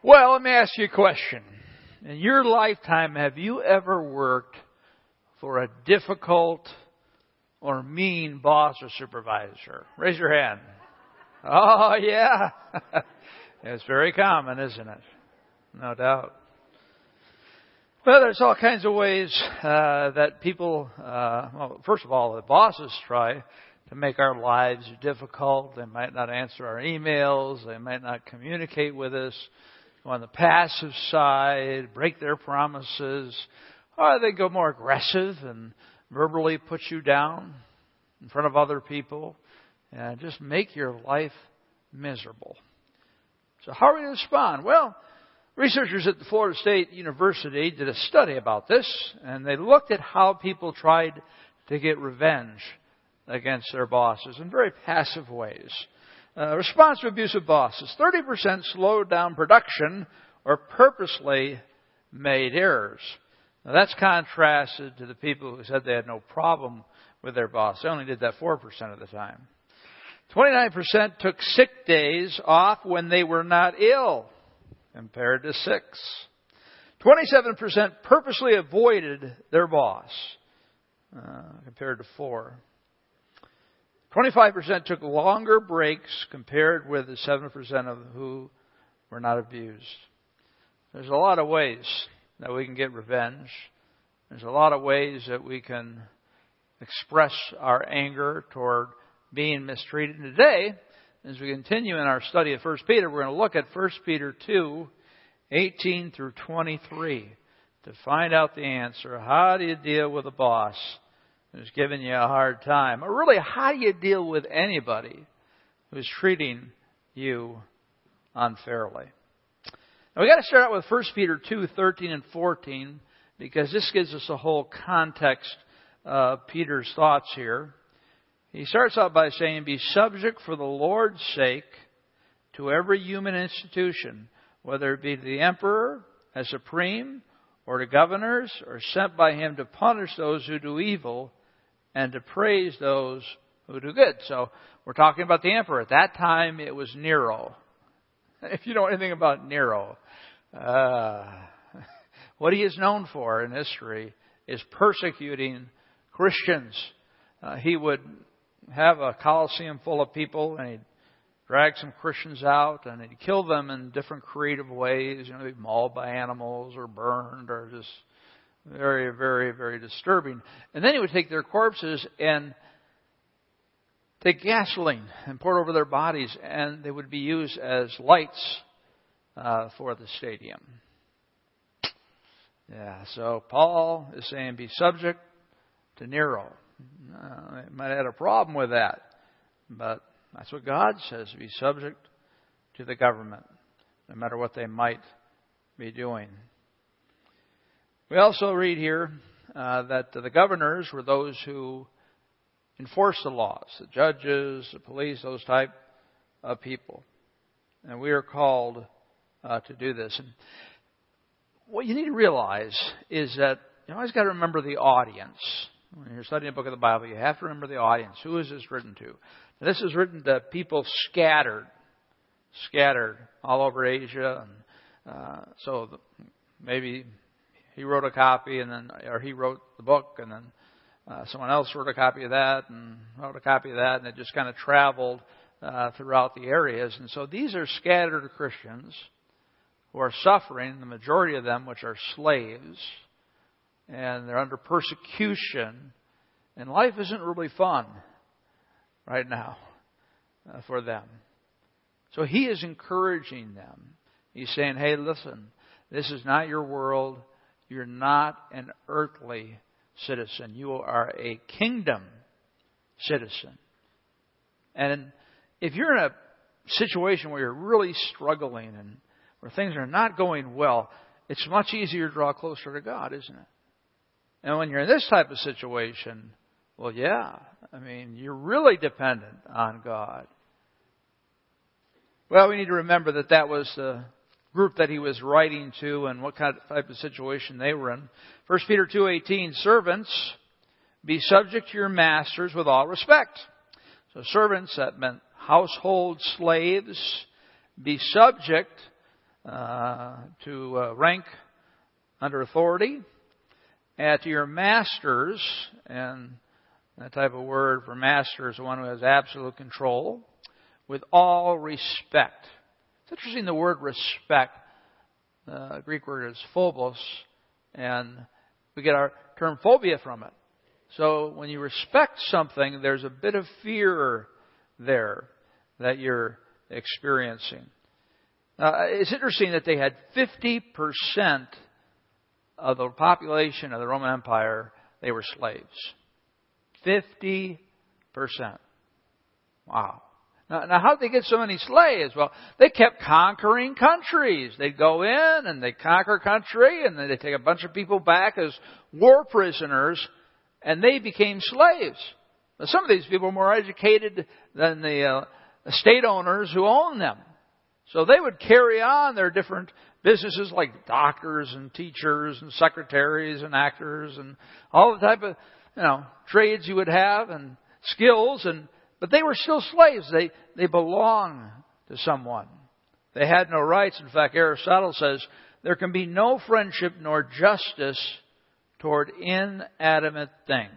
Well, let me ask you a question. In your lifetime, have you ever worked for a difficult or mean boss or supervisor? Raise your hand. Oh, yeah. it's very common, isn't it? No doubt. Well, there's all kinds of ways uh, that people, uh, well, first of all, the bosses try to make our lives difficult. They might not answer our emails. They might not communicate with us on the passive side, break their promises, or they go more aggressive and verbally put you down in front of other people and just make your life miserable. So how are we to respond? Well, researchers at the Florida State University did a study about this and they looked at how people tried to get revenge against their bosses in very passive ways. Uh, response to abusive bosses. 30% slowed down production or purposely made errors. Now that's contrasted to the people who said they had no problem with their boss. They only did that 4% of the time. 29% took sick days off when they were not ill, compared to 6. 27% purposely avoided their boss, uh, compared to 4. 25% took longer breaks compared with the 7% of who were not abused. There's a lot of ways that we can get revenge. There's a lot of ways that we can express our anger toward being mistreated. And today, as we continue in our study of 1 Peter, we're going to look at 1 Peter 2, 18 through 23 to find out the answer. How do you deal with a boss who's giving you a hard time. Or really, how do you deal with anybody who's treating you unfairly? Now we got to start out with 1 Peter 2, 13 and 14, because this gives us a whole context of Peter's thoughts here. He starts out by saying, Be subject for the Lord's sake to every human institution, whether it be to the emperor as supreme, or to governors, or sent by him to punish those who do evil and to praise those who do good. So we're talking about the emperor. At that time, it was Nero. If you know anything about Nero, uh, what he is known for in history is persecuting Christians. Uh, he would have a coliseum full of people, and he'd drag some Christians out, and he'd kill them in different creative ways. You know, they'd be mauled by animals, or burned, or just very, very, very disturbing. And then he would take their corpses and take gasoline and pour it over their bodies, and they would be used as lights uh, for the stadium. Yeah, so Paul is saying be subject to Nero. Uh, might have had a problem with that, but that's what God says be subject to the government, no matter what they might be doing. We also read here uh, that the governors were those who enforced the laws, the judges, the police, those type of people. And we are called uh, to do this. And what you need to realize is that you always got to remember the audience. When you're studying a book of the Bible, you have to remember the audience. Who is this written to? Now, this is written to people scattered, scattered all over Asia, and uh, so the, maybe he wrote a copy and then, or he wrote the book and then uh, someone else wrote a copy of that and wrote a copy of that and it just kind of traveled uh, throughout the areas. And so these are scattered Christians who are suffering, the majority of them which are slaves, and they're under persecution, and life isn't really fun right now uh, for them. So he is encouraging them. He's saying, hey, listen, this is not your world. You're not an earthly citizen. You are a kingdom citizen. And if you're in a situation where you're really struggling and where things are not going well, it's much easier to draw closer to God, isn't it? And when you're in this type of situation, well, yeah, I mean, you're really dependent on God. Well, we need to remember that that was the group that he was writing to and what kind of type of situation they were in. 1 Peter 2:18 servants be subject to your masters with all respect. So servants that meant household slaves be subject uh, to uh, rank under authority, to your masters, and that type of word for master is one who has absolute control, with all respect. It's interesting the word respect. The Greek word is phobos, and we get our term phobia from it. So when you respect something, there's a bit of fear there that you're experiencing. Uh, it's interesting that they had 50% of the population of the Roman Empire, they were slaves. 50%. Wow. Now, now how did they get so many slaves? Well, they kept conquering countries. They'd go in and they'd conquer country and then they'd take a bunch of people back as war prisoners and they became slaves. Now, some of these people were more educated than the uh, estate owners who owned them. So they would carry on their different businesses like doctors and teachers and secretaries and actors and all the type of, you know, trades you would have and skills and, but they were still slaves. They, they belonged to someone. They had no rights. In fact, Aristotle says there can be no friendship nor justice toward inanimate things.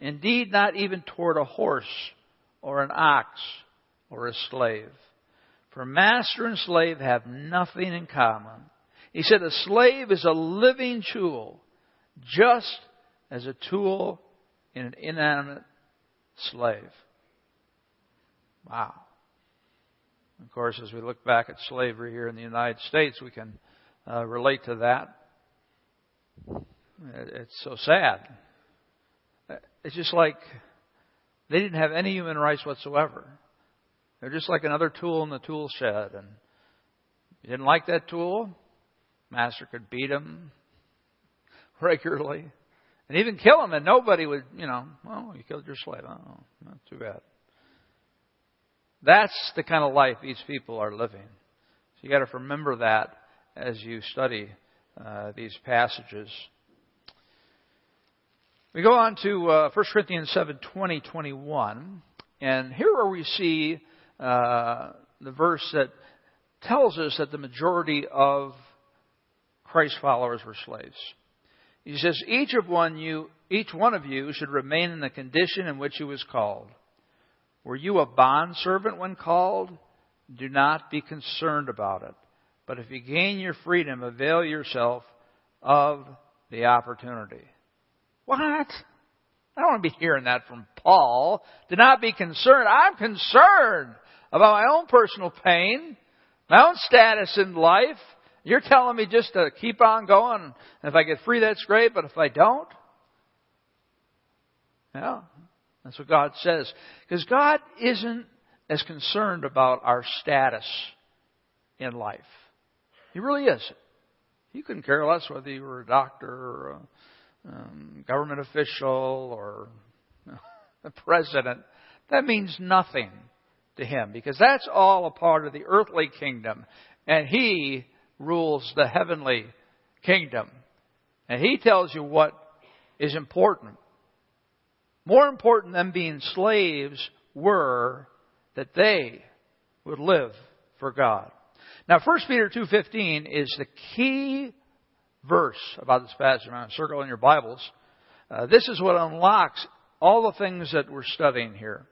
Indeed, not even toward a horse or an ox or a slave. For master and slave have nothing in common. He said a slave is a living tool, just as a tool in an inanimate slave. Wow. Of course, as we look back at slavery here in the United States, we can uh, relate to that. It's so sad. It's just like they didn't have any human rights whatsoever. They're just like another tool in the tool shed. And you didn't like that tool, master could beat them regularly and even kill them, and nobody would, you know, oh, you killed your slave. Oh, not too bad. That's the kind of life these people are living. So you got to remember that as you study uh, these passages. We go on to uh, 1 Corinthians 7 20, 21. And here we see uh, the verse that tells us that the majority of Christ followers were slaves. He says, each of one you, each one of you should remain in the condition in which he was called. Were you a bondservant when called? Do not be concerned about it. But if you gain your freedom, avail yourself of the opportunity. What? I don't want to be hearing that from Paul. Do not be concerned. I'm concerned about my own personal pain, my own status in life. You're telling me just to keep on going. If I get free, that's great. But if I don't, yeah, that's what God says. Because God isn't as concerned about our status in life. He really isn't. He couldn't care less whether you were a doctor or a um, government official or a president, that means nothing to him because that's all a part of the earthly kingdom and he rules the heavenly kingdom. And he tells you what is important. More important than being slaves were that they would live for God. Now 1 Peter 2.15 is the key verse about this passage. I'm circle in your Bibles. Uh, this is what unlocks all the things that we're studying here.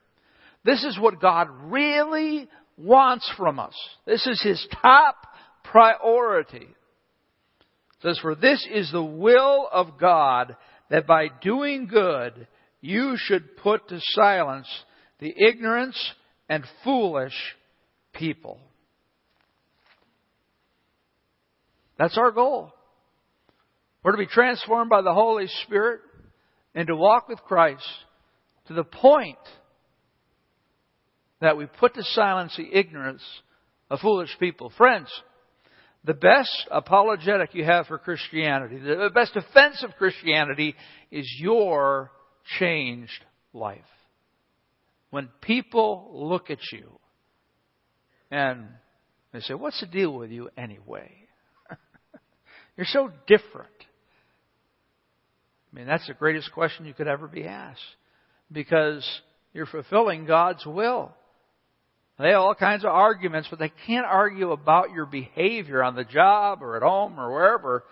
This is what God really wants from us. This is His top priority. It says, For this is the will of God that by doing good you should put to silence the ignorance and foolish people. That's our goal. We're to be transformed by the Holy Spirit and to walk with Christ to the point that we put to silence the ignorance of foolish people. Friends, the best apologetic you have for Christianity, the best defense of Christianity is your changed life. When people look at you and they say, What's the deal with you anyway? You're so different. I mean, that's the greatest question you could ever be asked because you're fulfilling God's will. They have all kinds of arguments, but they can't argue about your behavior on the job or at home or wherever.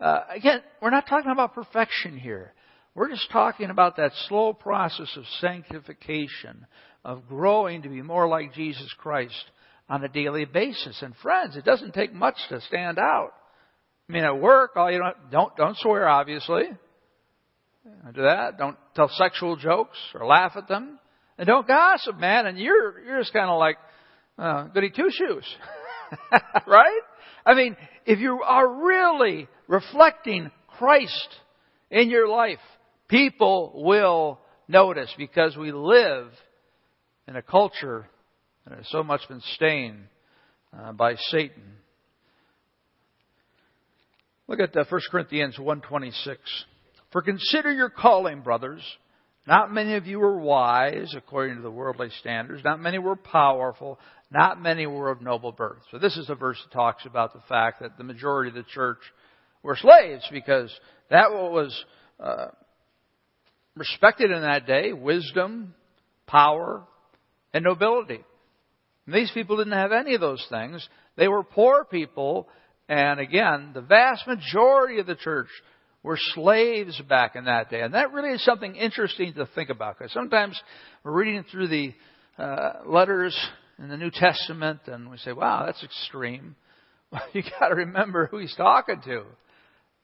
Uh, again, we're not talking about perfection here. We're just talking about that slow process of sanctification, of growing to be more like Jesus Christ on a daily basis. And friends, it doesn't take much to stand out. I mean, at work, all you don't don't don't swear, obviously. Don't do that. Don't tell sexual jokes or laugh at them, and don't gossip, man. And you're you're just kind of like uh, goody two shoes, right? I mean, if you are really reflecting Christ in your life, people will notice because we live in a culture that has so much been stained uh, by Satan. Look at uh, 1 Corinthians 1.26. For consider your calling, brothers. Not many of you were wise according to the worldly standards. Not many were powerful. Not many were of noble birth. So this is a verse that talks about the fact that the majority of the church were slaves because that was uh, respected in that day wisdom, power, and nobility. And these people didn't have any of those things. They were poor people, and again, the vast majority of the church were slaves back in that day. And that really is something interesting to think about, because sometimes we're reading through the uh, letters in the New Testament and we say, wow, that's extreme. Well, you gotta remember who he's talking to.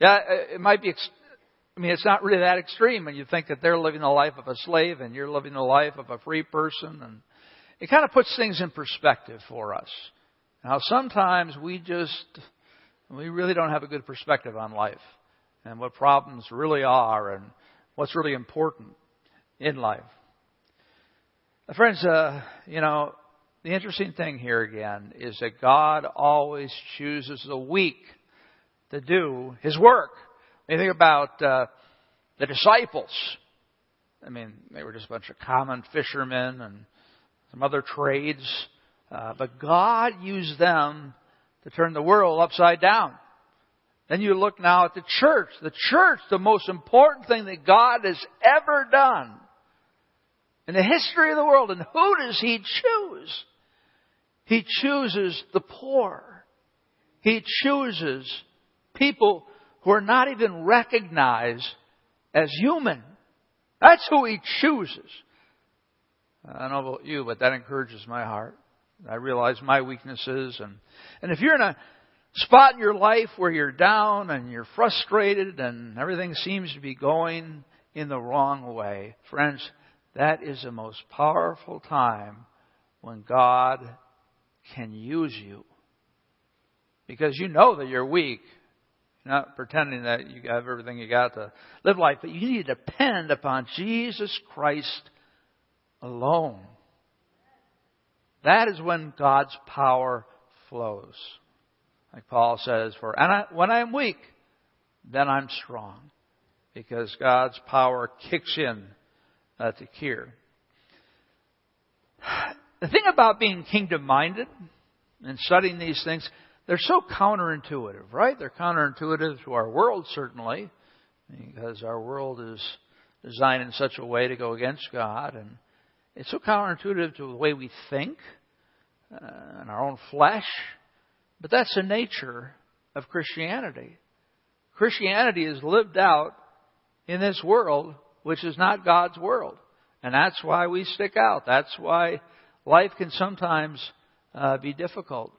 Yeah, it might be I mean, it's not really that extreme when you think that they're living the life of a slave and you're living the life of a free person. And it kind of puts things in perspective for us. Now, sometimes we just, we really don't have a good perspective on life and what problems really are and what's really important in life. Friends, uh, you know, the interesting thing here again is that God always chooses the weak to do His work. You think about uh, the disciples, I mean, they were just a bunch of common fishermen and some other trades, uh, but God used them to turn the world upside down. Then you look now at the church. The church, the most important thing that God has ever done in the history of the world. And who does He choose? He chooses the poor. He chooses people who are not even recognized as human. That's who He chooses. I don't know about you, but that encourages my heart. I realize my weaknesses and, and if you're in a spot in your life where you're down and you're frustrated and everything seems to be going in the wrong way, friends, that is the most powerful time when God can use you. Because you know that you're weak not pretending that you have everything you got to live life, but you need to depend upon Jesus Christ alone. That is when God's power flows. Like Paul says, for and I, when I'm weak, then I'm strong. Because God's power kicks in uh, the cure. The thing about being kingdom minded and studying these things, they're so counterintuitive, right? They're counterintuitive to our world, certainly, because our world is designed in such a way to go against God. And it's so counterintuitive to the way we think uh, and our own flesh. But that's the nature of Christianity. Christianity is lived out in this world, which is not God's world. And that's why we stick out. That's why life can sometimes uh, be difficult.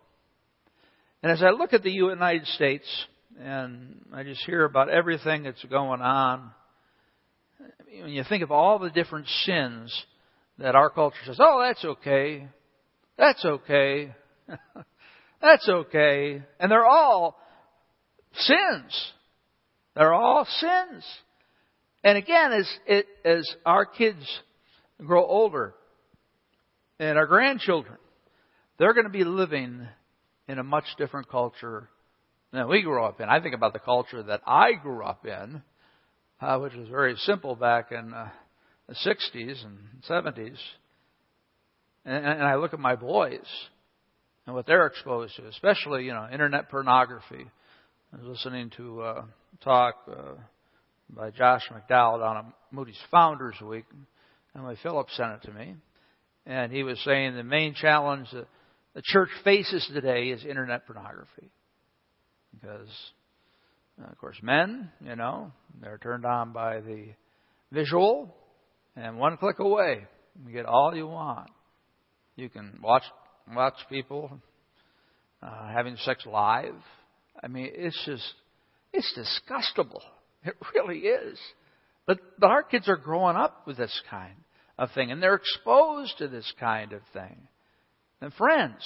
And as I look at the United States and I just hear about everything that's going on, when you think of all the different sins that our culture says, oh, that's okay, that's okay, that's okay, and they're all sins. They're all sins. And again, as it, as our kids grow older and our grandchildren, they're going to be living in a much different culture than we grew up in. I think about the culture that I grew up in, uh, which was very simple back in uh, the 60s and 70s. And, and I look at my boys and what they're exposed to, especially, you know, internet pornography. I was listening to uh, talk uh, by Josh McDowell on a Moody's Founders Week. And Emily Phillips sent it to me. And he was saying the main challenge that the church faces today is internet pornography. Because, uh, of course, men, you know, they're turned on by the visual, and one click away, you get all you want. You can watch watch people uh, having sex live. I mean, it's just it's disgustable. It really is. But but our kids are growing up with this kind of thing, and they're exposed to this kind of thing. And friends,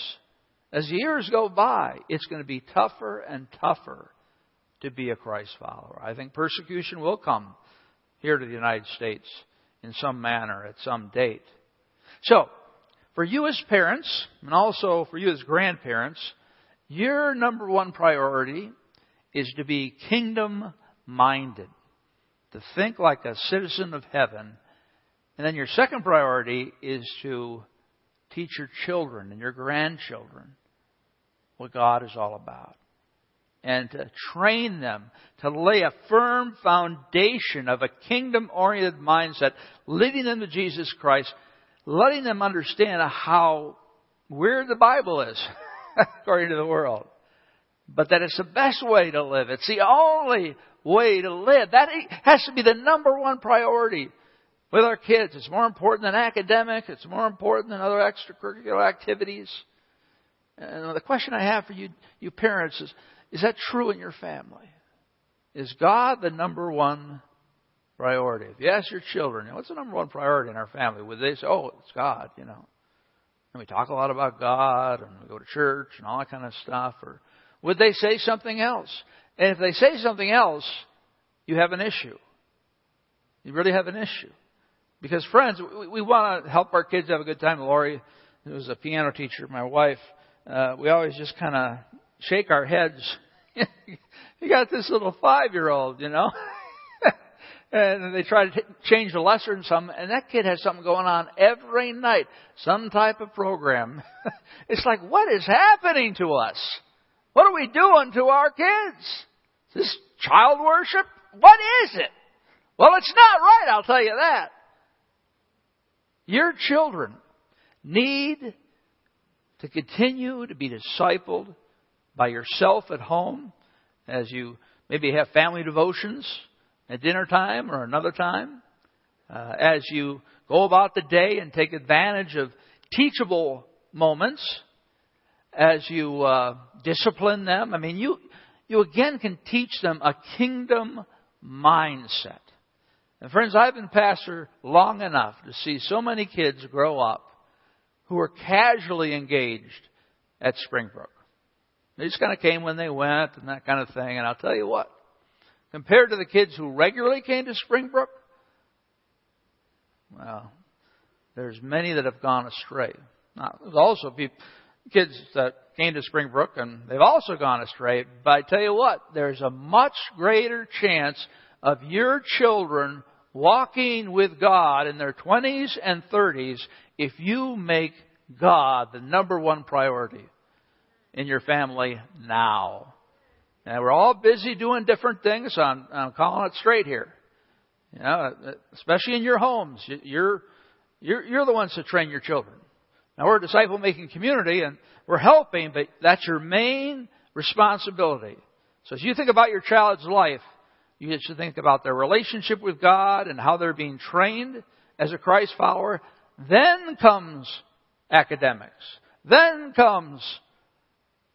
as years go by, it's going to be tougher and tougher to be a Christ follower. I think persecution will come here to the United States in some manner at some date. So, for you as parents, and also for you as grandparents, your number one priority is to be kingdom minded, to think like a citizen of heaven. And then your second priority is to teach your children and your grandchildren what God is all about. And to train them to lay a firm foundation of a kingdom oriented mindset, leading them to Jesus Christ, letting them understand how weird the Bible is, according to the world. But that it's the best way to live. It's the only way to live. That has to be the number one priority with our kids. It's more important than academic. It's more important than other extracurricular activities. And the question I have for you, you parents is, is that true in your family? Is God the number one priority? If you ask your children, what's the number one priority in our family? Would they say, oh, it's God, you know? And we talk a lot about God and we go to church and all that kind of stuff. Or would they say something else? And if they say something else, you have an issue. You really have an issue. Because friends, we, we want to help our kids have a good time. Lori, who was a piano teacher, my wife, uh, we always just kind of shake our heads. you got this little five-year-old, you know, and they try to t- change the lesson some, and that kid has something going on every night, some type of program. it's like, what is happening to us? What are we doing to our kids? Is this child worship? What is it? Well, it's not right, I'll tell you that. Your children need to continue to be discipled by yourself at home as you maybe have family devotions at dinner time or another time, uh, as you go about the day and take advantage of teachable moments, as you uh, discipline them. I mean, you you again can teach them a kingdom mindset. And friends, I've been pastor long enough to see so many kids grow up who were casually engaged at Springbrook. They just kind of came when they went and that kind of thing. And I'll tell you what, compared to the kids who regularly came to Springbrook, well, there's many that have gone astray. Now, there's also kids that came to Springbrook and they've also gone astray. But I tell you what, there's a much greater chance of your children walking with God in their 20s and 30s if you make God the number one priority in your family now. And we're all busy doing different things. I'm, I'm calling it straight here. You know, especially in your homes. You're, you're, you're the ones to train your children. Now we're a disciple making community and we're helping, but that's your main responsibility. So as you think about your child's life, you should think about their relationship with God and how they're being trained as a Christ follower. Then comes academics. Then comes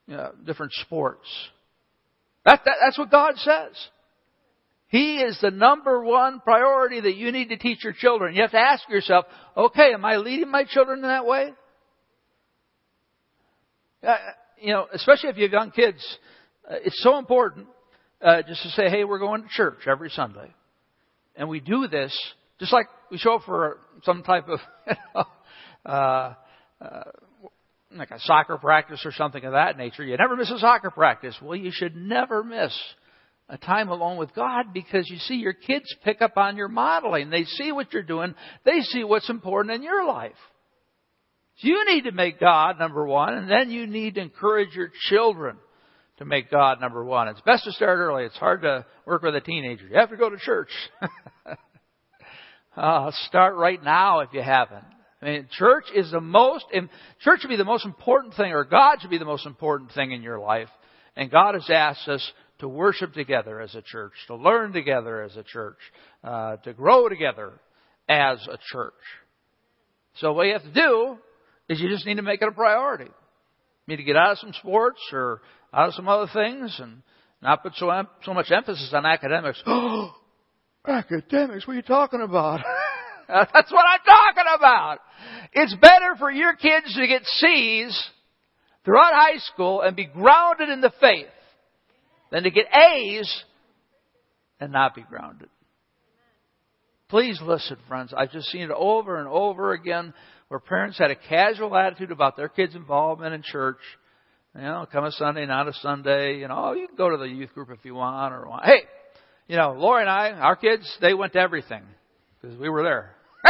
you know, different sports. That, that, that's what God says. He is the number one priority that you need to teach your children. You have to ask yourself, okay, am I leading my children in that way? Uh, you know, especially if you have young kids, uh, it's so important uh, just to say, hey, we're going to church every Sunday. And we do this just like we show up for some type of, you know, uh, uh, like a soccer practice or something of that nature. You never miss a soccer practice. Well, you should never miss a time alone with God because you see your kids pick up on your modeling. They see what you're doing. They see what's important in your life. So you need to make God number one and then you need to encourage your children to make God number one. It's best to start early. It's hard to work with a teenager. You have to go to church. uh, start right now if you haven't. I mean, church is the most, church should be the most important thing, or God should be the most important thing in your life. And God has asked us to worship together as a church, to learn together as a church, uh, to grow together as a church. So what you have to do is you just need to make it a priority. Need to get out of some sports or out of some other things and not put so, so much emphasis on academics. Academics, what are you talking about? That's what I'm talking about. It's better for your kids to get C's throughout high school and be grounded in the faith than to get A's and not be grounded. Please listen, friends. I've just seen it over and over again where parents had a casual attitude about their kids' involvement in church. You know, come a Sunday, not a Sunday. You know, oh, you can go to the youth group if you want or. Hey, you know, Lori and I, our kids, they went to everything because we were there.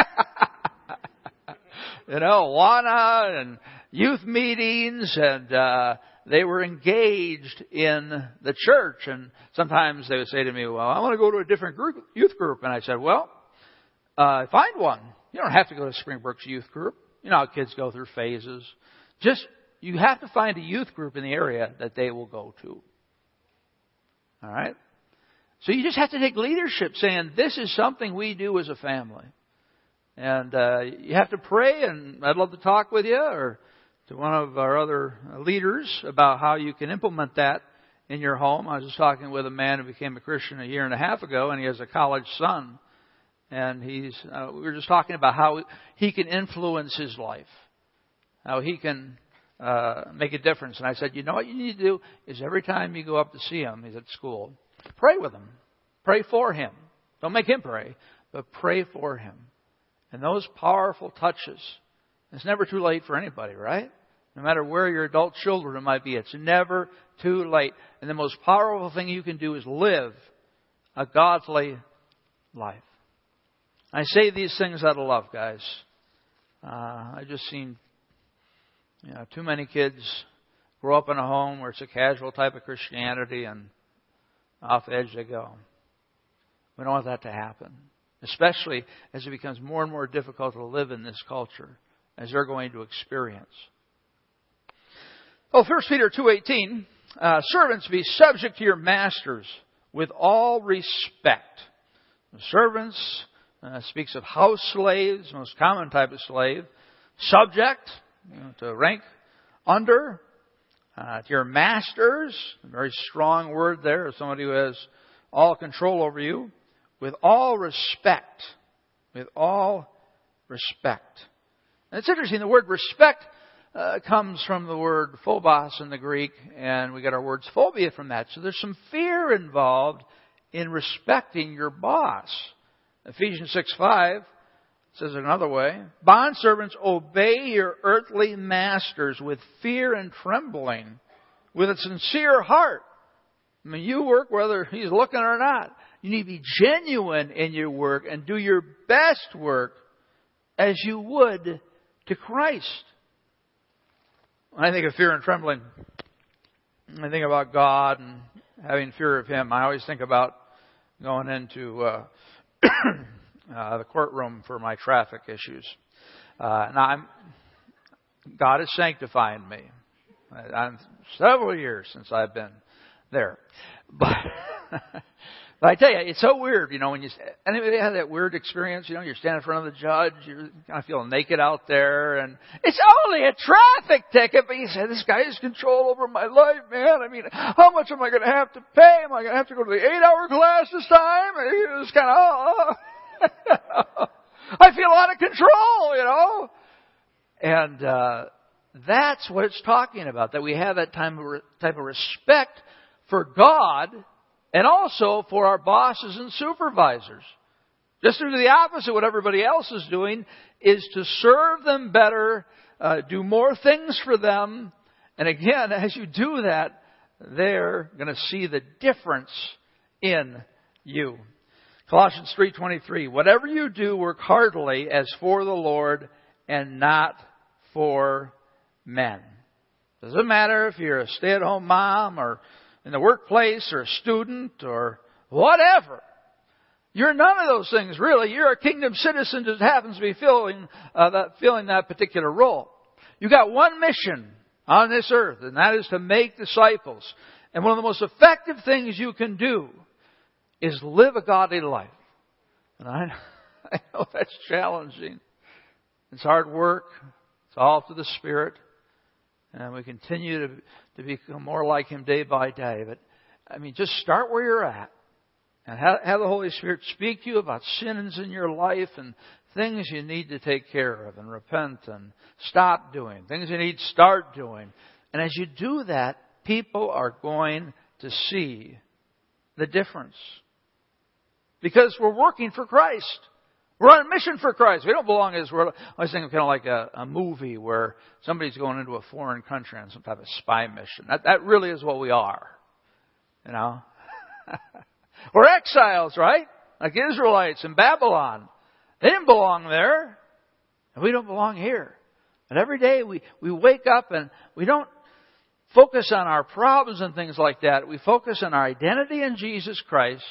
you know, AWANA and youth meetings and, uh, they were engaged in the church and sometimes they would say to me, well, I want to go to a different group, youth group. And I said, well, uh, find one. You don't have to go to Springbrook's youth group. You know how kids go through phases. Just, you have to find a youth group in the area that they will go to. Alright? So you just have to take leadership saying, this is something we do as a family. And uh, you have to pray, and I'd love to talk with you or to one of our other leaders about how you can implement that in your home. I was just talking with a man who became a Christian a year and a half ago, and he has a college son. And he's, uh, we were just talking about how he can influence his life, how he can uh, make a difference. And I said, you know what you need to do is every time you go up to see him, he's at school, pray with him, pray for him. Don't make him pray, but pray for him. And those powerful touches, it's never too late for anybody, right? No matter where your adult children might be, it's never too late. And the most powerful thing you can do is live a godly life. I say these things out of love, guys. Uh, I just seen you know, too many kids grow up in a home where it's a casual type of Christianity and off edge they go. We don't want that to happen especially as it becomes more and more difficult to live in this culture, as they're going to experience. Well, 1 Peter 2.18, uh, servants be subject to your masters with all respect. The servants uh, speaks of house slaves, most common type of slave. Subject, you know, to rank under. Uh, to your masters, a very strong word there, somebody who has all control over you with all respect. With all respect. And it's interesting, the word respect uh, comes from the word phobos in the Greek, and we get our words phobia from that. So there's some fear involved in respecting your boss. Ephesians 6 5 says it another way. Bond servants, obey your earthly masters with fear and trembling, with a sincere heart. I mean, you work whether he's looking or not. You need to be genuine in your work and do your best work as you would to Christ. When I think of fear and trembling, I think about God and having fear of Him. I always think about going into uh, uh, the courtroom for my traffic issues. Uh, now, I'm, God is sanctifying me. I'm several years since I've been there, but But I tell you, it's so weird, you know, when you, anybody have that weird experience, you know, you're standing in front of the judge, you're kind of feeling naked out there, and it's only a traffic ticket, but you say, this guy has control over my life, man. I mean, how much am I going to have to pay? Am I going to have to go to the eight hour class this time? And it's kind of, oh, oh. I feel out of control, you know? And, uh, that's what it's talking about, that we have that type of respect for God and also for our bosses and supervisors. Just to do the opposite of what everybody else is doing is to serve them better, uh, do more things for them. And again, as you do that, they're going to see the difference in you. Colossians 3:23 Whatever you do work heartily as for the Lord and not for men. Doesn't matter if you're a stay-at-home mom or in the workplace or a student or whatever. You're none of those things, really. You're a kingdom citizen that happens to be filling, uh, that, filling that particular role. You've got one mission on this earth, and that is to make disciples. And one of the most effective things you can do is live a godly life. And I, I know that's challenging. It's hard work. It's all to the Spirit. And we continue to, to become more like Him day by day. But, I mean, just start where you're at. And have, have the Holy Spirit speak to you about sins in your life and things you need to take care of and repent and stop doing. Things you need to start doing. And as you do that, people are going to see the difference. Because we're working for Christ. We're on a mission for Christ. We don't belong as we're. I was thinking kind of like a, a movie where somebody's going into a foreign country on some type of spy mission. That that really is what we are. You know, we're exiles, right? Like Israelites in Babylon. They didn't belong there, and we don't belong here. And every day we we wake up and we don't focus on our problems and things like that. We focus on our identity in Jesus Christ,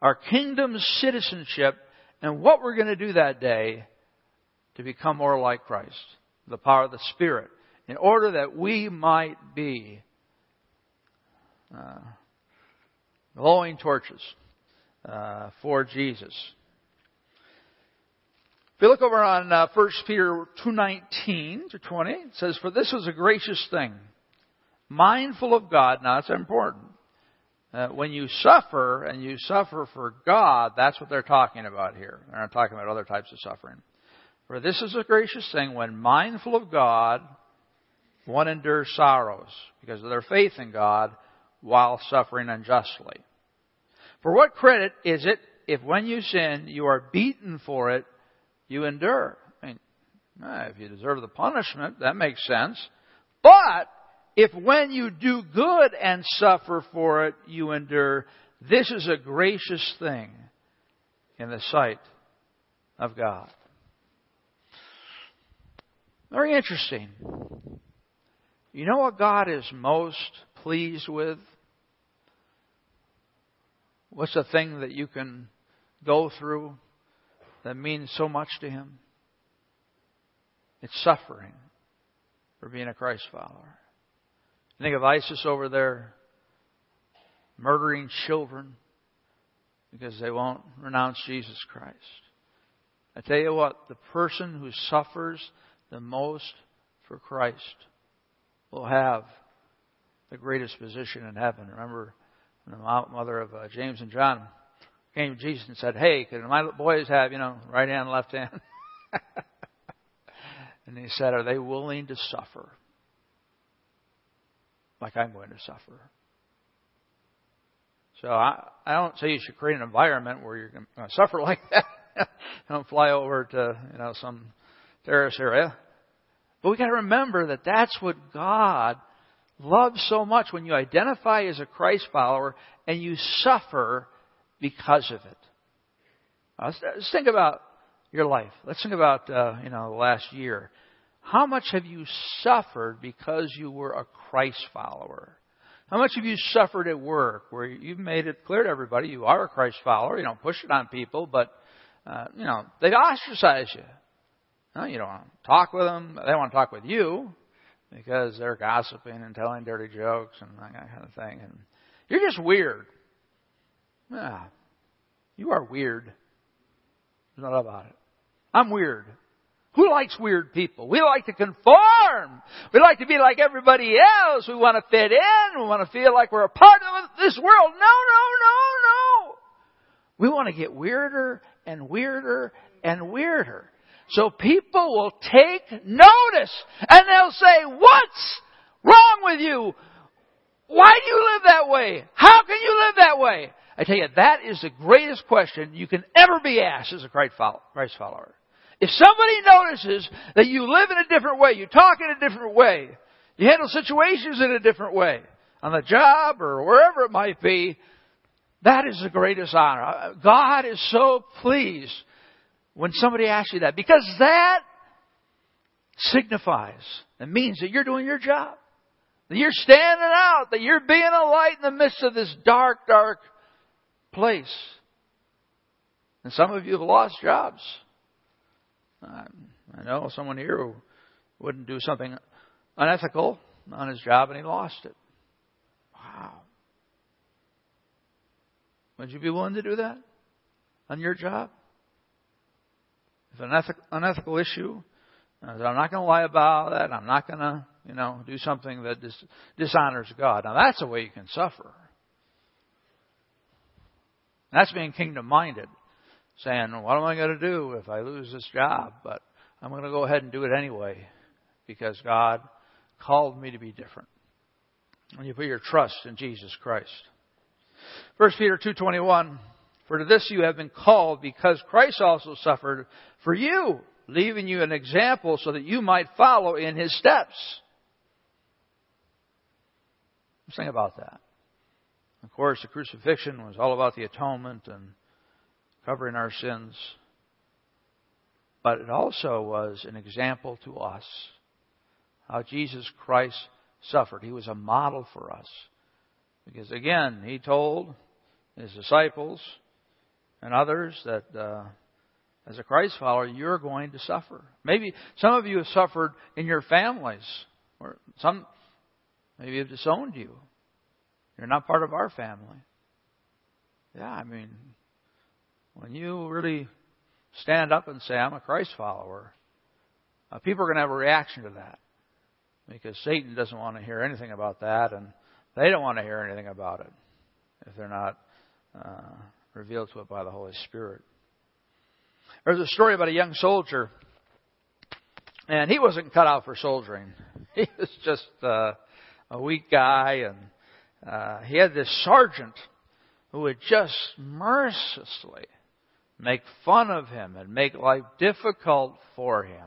our kingdom citizenship and what we're going to do that day to become more like Christ, the power of the Spirit, in order that we might be uh, glowing torches uh, for Jesus. If you look over on uh, 1 Peter 2.19 to 20, it says, For this is a gracious thing, mindful of God. Now, that's important. Uh, when you suffer and you suffer for God, that's what they're talking about here. They're not talking about other types of suffering. For this is a gracious thing when mindful of God, one endures sorrows because of their faith in God while suffering unjustly. For what credit is it if when you sin you are beaten for it, you endure? I mean, if you deserve the punishment, that makes sense. But if when you do good and suffer for it, you endure, this is a gracious thing in the sight of God. Very interesting. You know what God is most pleased with? What's the thing that you can go through that means so much to Him? It's suffering for being a Christ follower. Think of ISIS over there murdering children because they won't renounce Jesus Christ. I tell you what, the person who suffers the most for Christ will have the greatest position in heaven. Remember, the mother of uh, James and John came to Jesus and said, "Hey, can my boys have you know right hand, left hand?" and he said, "Are they willing to suffer?" Like I'm going to suffer. So I, I don't say you should create an environment where you're going to suffer like that. don't fly over to you know some terrorist area. But we got to remember that that's what God loves so much when you identify as a Christ follower and you suffer because of it. let's, let's think about your life. Let's think about uh, you know the last year. How much have you suffered because you were a Christ follower? How much have you suffered at work where you've made it clear to everybody you are a Christ follower? You don't push it on people, but, uh, you know, they ostracize you. No, you don't want to talk with them. They want to talk with you because they're gossiping and telling dirty jokes and that kind of thing. And you're just weird. Yeah, you are weird. There's not about it. I'm weird. Who likes weird people? We like to conform. We like to be like everybody else. We want to fit in. We want to feel like we're a part of this world. No, no, no, no. We want to get weirder and weirder and weirder. So people will take notice and they'll say, what's wrong with you? Why do you live that way? How can you live that way? I tell you, that is the greatest question you can ever be asked as a Christ follower. If somebody notices that you live in a different way, you talk in a different way, you handle situations in a different way, on the job or wherever it might be, that is the greatest honor. Uh, God is so pleased when somebody asks you that because that signifies and means that you're doing your job. That you're standing out, that you're being a light in the midst of this dark, dark place. And some of you have lost jobs. I know someone here who wouldn't do something unethical on his job and he lost it. Wow. Would you be willing to do that on your job? If an unethical issue, I'm not going to lie about that. I'm not going to, you know, do something that dis- dishonors God. Now that's a way you can suffer. That's being kingdom minded. Saying, what am I going to do if I lose this job? But I'm going to go ahead and do it anyway because God called me to be different. When you put your trust in Jesus Christ. 1 Peter 2.21, For to this you have been called because Christ also suffered for you, leaving you an example so that you might follow in his steps. Let's think about that. Of course, the crucifixion was all about the atonement and covering our sins. But it also was an example to us how Jesus Christ suffered. He was a model for us. Because again, he told his disciples and others that uh, as a Christ follower, you're going to suffer. Maybe some of you have suffered in your families, or some maybe have disowned you. You're not part of our family. Yeah, I mean, when you really stand up and say, I'm a Christ follower, uh, people are going to have a reaction to that. Because Satan doesn't want to hear anything about that, and they don't want to hear anything about it if they're not uh, revealed to it by the Holy Spirit. There's a story about a young soldier, and he wasn't cut out for soldiering. He was just uh, a weak guy, and uh, he had this sergeant who would just mercilessly make fun of him and make life difficult for him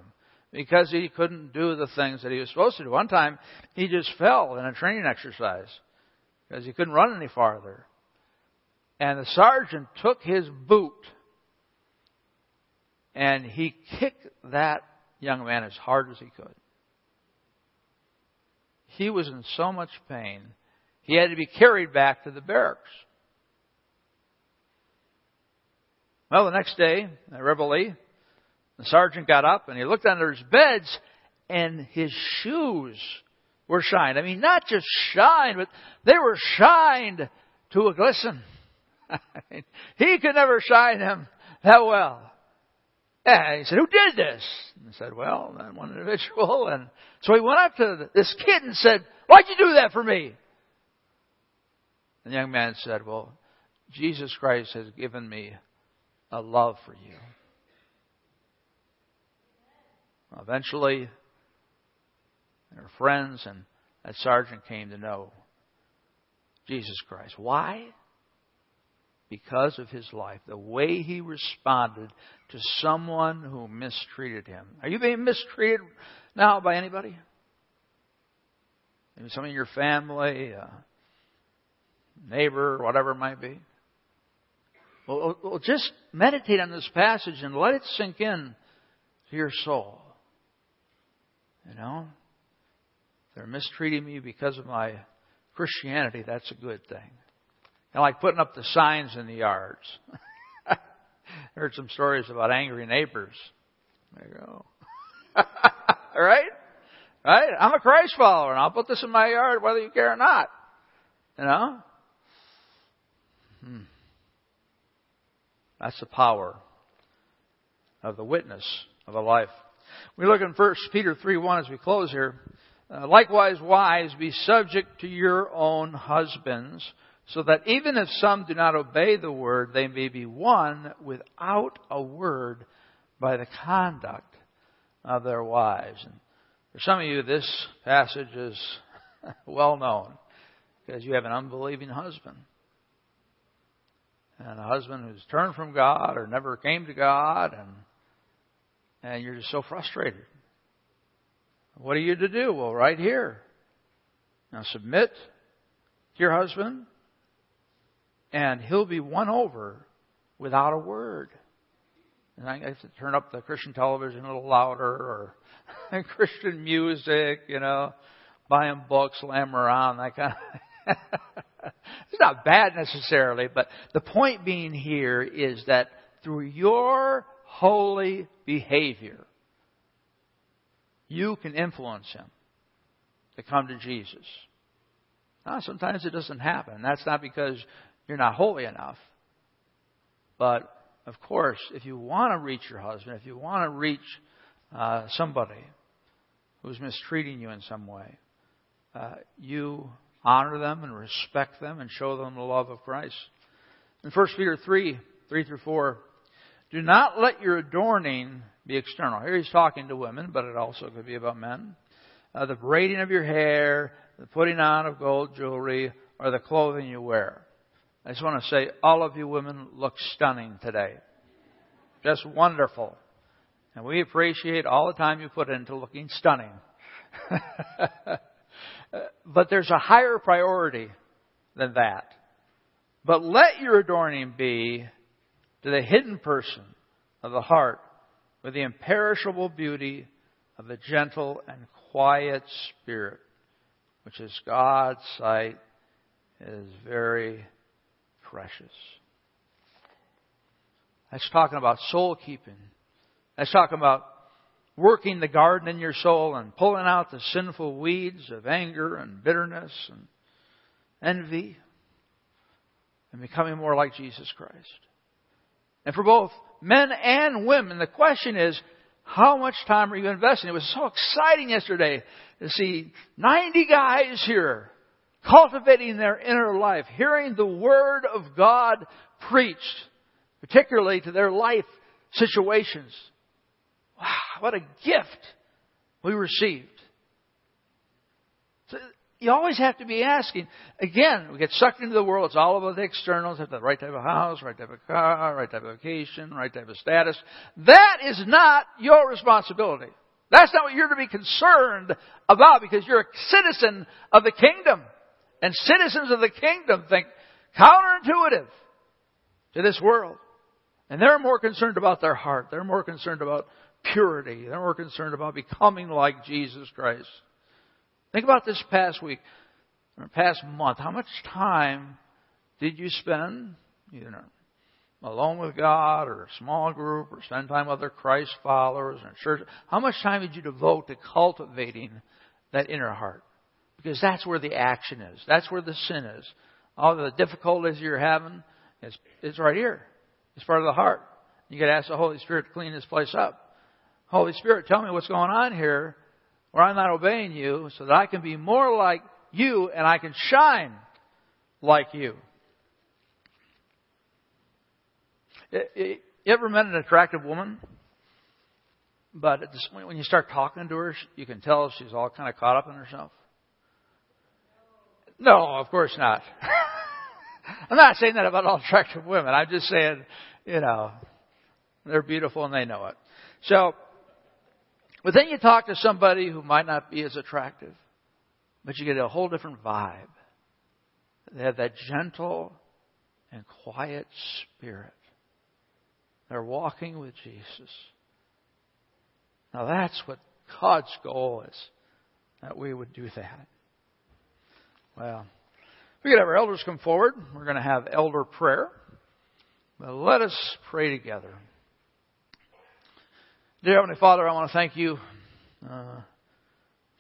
because he couldn't do the things that he was supposed to do. One time, he just fell in a training exercise because he couldn't run any farther. And the sergeant took his boot and he kicked that young man as hard as he could. He was in so much pain, he had to be carried back to the barracks. Well, the next day, at Reveille, the sergeant got up and he looked under his beds and his shoes were shined. I mean, not just shined, but they were shined to a glisten. I mean, he could never shine them that well. And he said, who did this? And I said, well, that one individual. And so he went up to this kid and said, why'd you do that for me? And the young man said, well, Jesus Christ has given me a love for you. Eventually, their friends and that sergeant came to know Jesus Christ. Why? Because of his life, the way he responded to someone who mistreated him. Are you being mistreated now by anybody? Maybe someone in your family, neighbor, whatever it might be. Well, well, just meditate on this passage and let it sink in to your soul. You know? They're mistreating me because of my Christianity, that's a good thing. And like putting up the signs in the yards. I heard some stories about angry neighbors. There you go. right? Right? I'm a Christ follower and I'll put this in my yard whether you care or not. You know? Hmm. That's the power of the witness of a life we look in 1 Peter 3 1 as we close here. Uh, Likewise, wives, be subject to your own husbands, so that even if some do not obey the word, they may be won without a word by the conduct of their wives. And for some of you, this passage is well known because you have an unbelieving husband. And a husband who's turned from God or never came to God and and you're just so frustrated. What are you to do? Well, right here. Now submit to your husband, and he'll be won over without a word. And I have to turn up the Christian television a little louder or Christian music, you know, buy him books, slam around, that kind of. it's not bad necessarily, but the point being here is that through your holy behavior, you can influence him to come to Jesus. Now, sometimes it doesn't happen. That's not because you're not holy enough. But, of course, if you want to reach your husband, if you want to reach uh, somebody who's mistreating you in some way, uh, you honor them and respect them and show them the love of Christ. In 1 Peter 3, 3 through 4, do not let your adorning be external. Here he's talking to women, but it also could be about men. Uh, the braiding of your hair, the putting on of gold jewelry, or the clothing you wear. I just want to say, all of you women look stunning today. Just wonderful. And we appreciate all the time you put into looking stunning. but there's a higher priority than that. But let your adorning be to the hidden person of the heart with the imperishable beauty of the gentle and quiet spirit, which is God's sight is very precious. That's talking about soul keeping. That's talking about working the garden in your soul and pulling out the sinful weeds of anger and bitterness and envy and becoming more like Jesus Christ. And for both men and women, the question is, how much time are you investing? It was so exciting yesterday to see 90 guys here cultivating their inner life, hearing the Word of God preached, particularly to their life situations. Wow, what a gift we received. So you always have to be asking. Again, we get sucked into the world. It's all about the externals. Have the right type of house, right type of car, right type of vacation, right type of status. That is not your responsibility. That's not what you're to be concerned about because you're a citizen of the kingdom. And citizens of the kingdom think counterintuitive to this world. And they're more concerned about their heart. They're more concerned about purity. They're more concerned about becoming like Jesus Christ. Think about this past week, or past month. How much time did you spend, you know, alone with God or a small group or spend time with other Christ followers or church? How much time did you devote to cultivating that inner heart? Because that's where the action is. That's where the sin is. All the difficulties you're having, it's, it's right here. It's part of the heart. You gotta ask the Holy Spirit to clean this place up. Holy Spirit, tell me what's going on here where I'm not obeying you so that I can be more like you and I can shine like you. You ever met an attractive woman? But at this point, when you start talking to her, you can tell she's all kind of caught up in herself. No, of course not. I'm not saying that about all attractive women. I'm just saying, you know, they're beautiful and they know it. So, but then you talk to somebody who might not be as attractive, but you get a whole different vibe. They have that gentle and quiet spirit. They're walking with Jesus. Now that's what God's goal is, that we would do that. Well, we could have our elders come forward. We're going to have elder prayer. But let us pray together. Dear Heavenly Father, I want to thank you uh,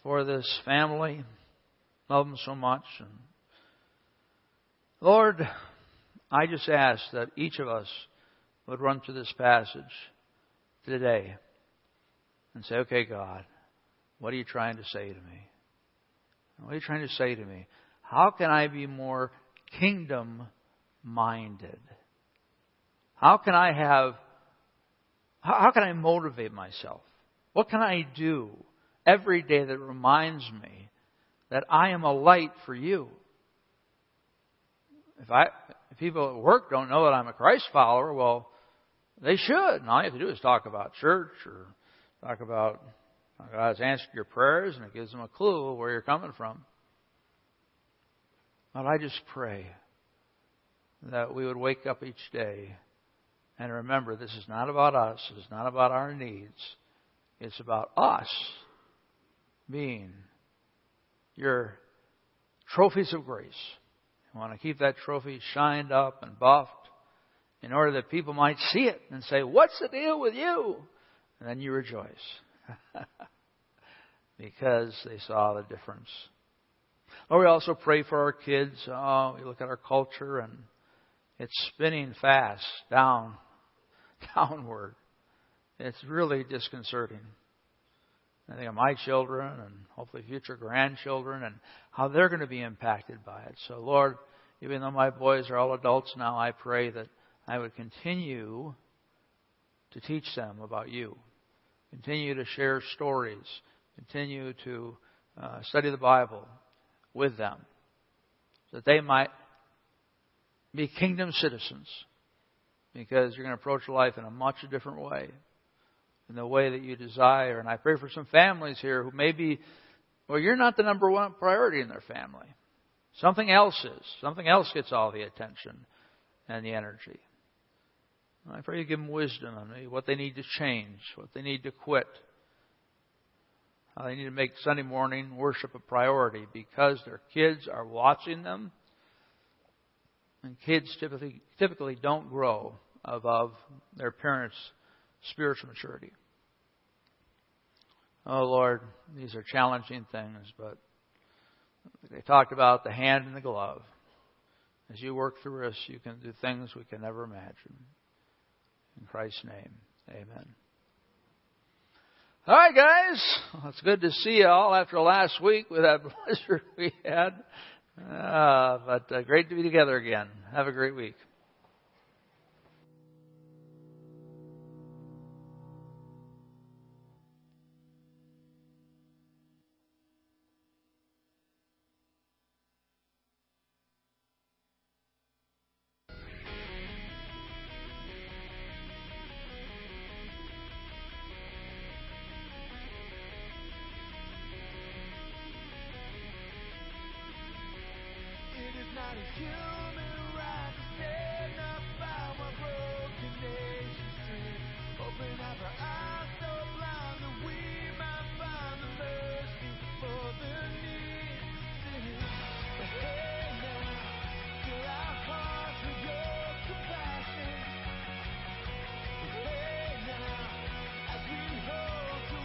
for this family. Love them so much. And Lord, I just ask that each of us would run through this passage today and say, okay, God, what are you trying to say to me? What are you trying to say to me? How can I be more kingdom minded? How can I have how, how can I motivate myself? What can I do every day that reminds me that I am a light for you? If I, if people at work don't know that I'm a Christ follower, well, they should. And all you have to do is talk about church or talk about God's answered your prayers and it gives them a clue where you're coming from. But I just pray that we would wake up each day and remember, this is not about us. It's not about our needs. It's about us being your trophies of grace. You want to keep that trophy shined up and buffed in order that people might see it and say, What's the deal with you? And then you rejoice because they saw the difference. Or we also pray for our kids. Oh, we look at our culture and it's spinning fast down, downward. It's really disconcerting. I think of my children and hopefully future grandchildren and how they're going to be impacted by it. So, Lord, even though my boys are all adults now, I pray that I would continue to teach them about you, continue to share stories, continue to uh, study the Bible with them, so that they might be kingdom citizens, because you're going to approach life in a much different way in the way that you desire. And I pray for some families here who maybe, well, you're not the number one priority in their family. Something else is. Something else gets all the attention and the energy. I pray you give them wisdom on what they need to change, what they need to quit, how they need to make Sunday morning worship a priority because their kids are watching them. And kids typically, typically don't grow above their parents' spiritual maturity. Oh Lord, these are challenging things, but they talked about the hand and the glove. As you work through us, you can do things we can never imagine. In Christ's name, amen. All right, guys. Well, it's good to see you all after last week with that blizzard we had. Uh, but uh, great to be together again. Have a great week.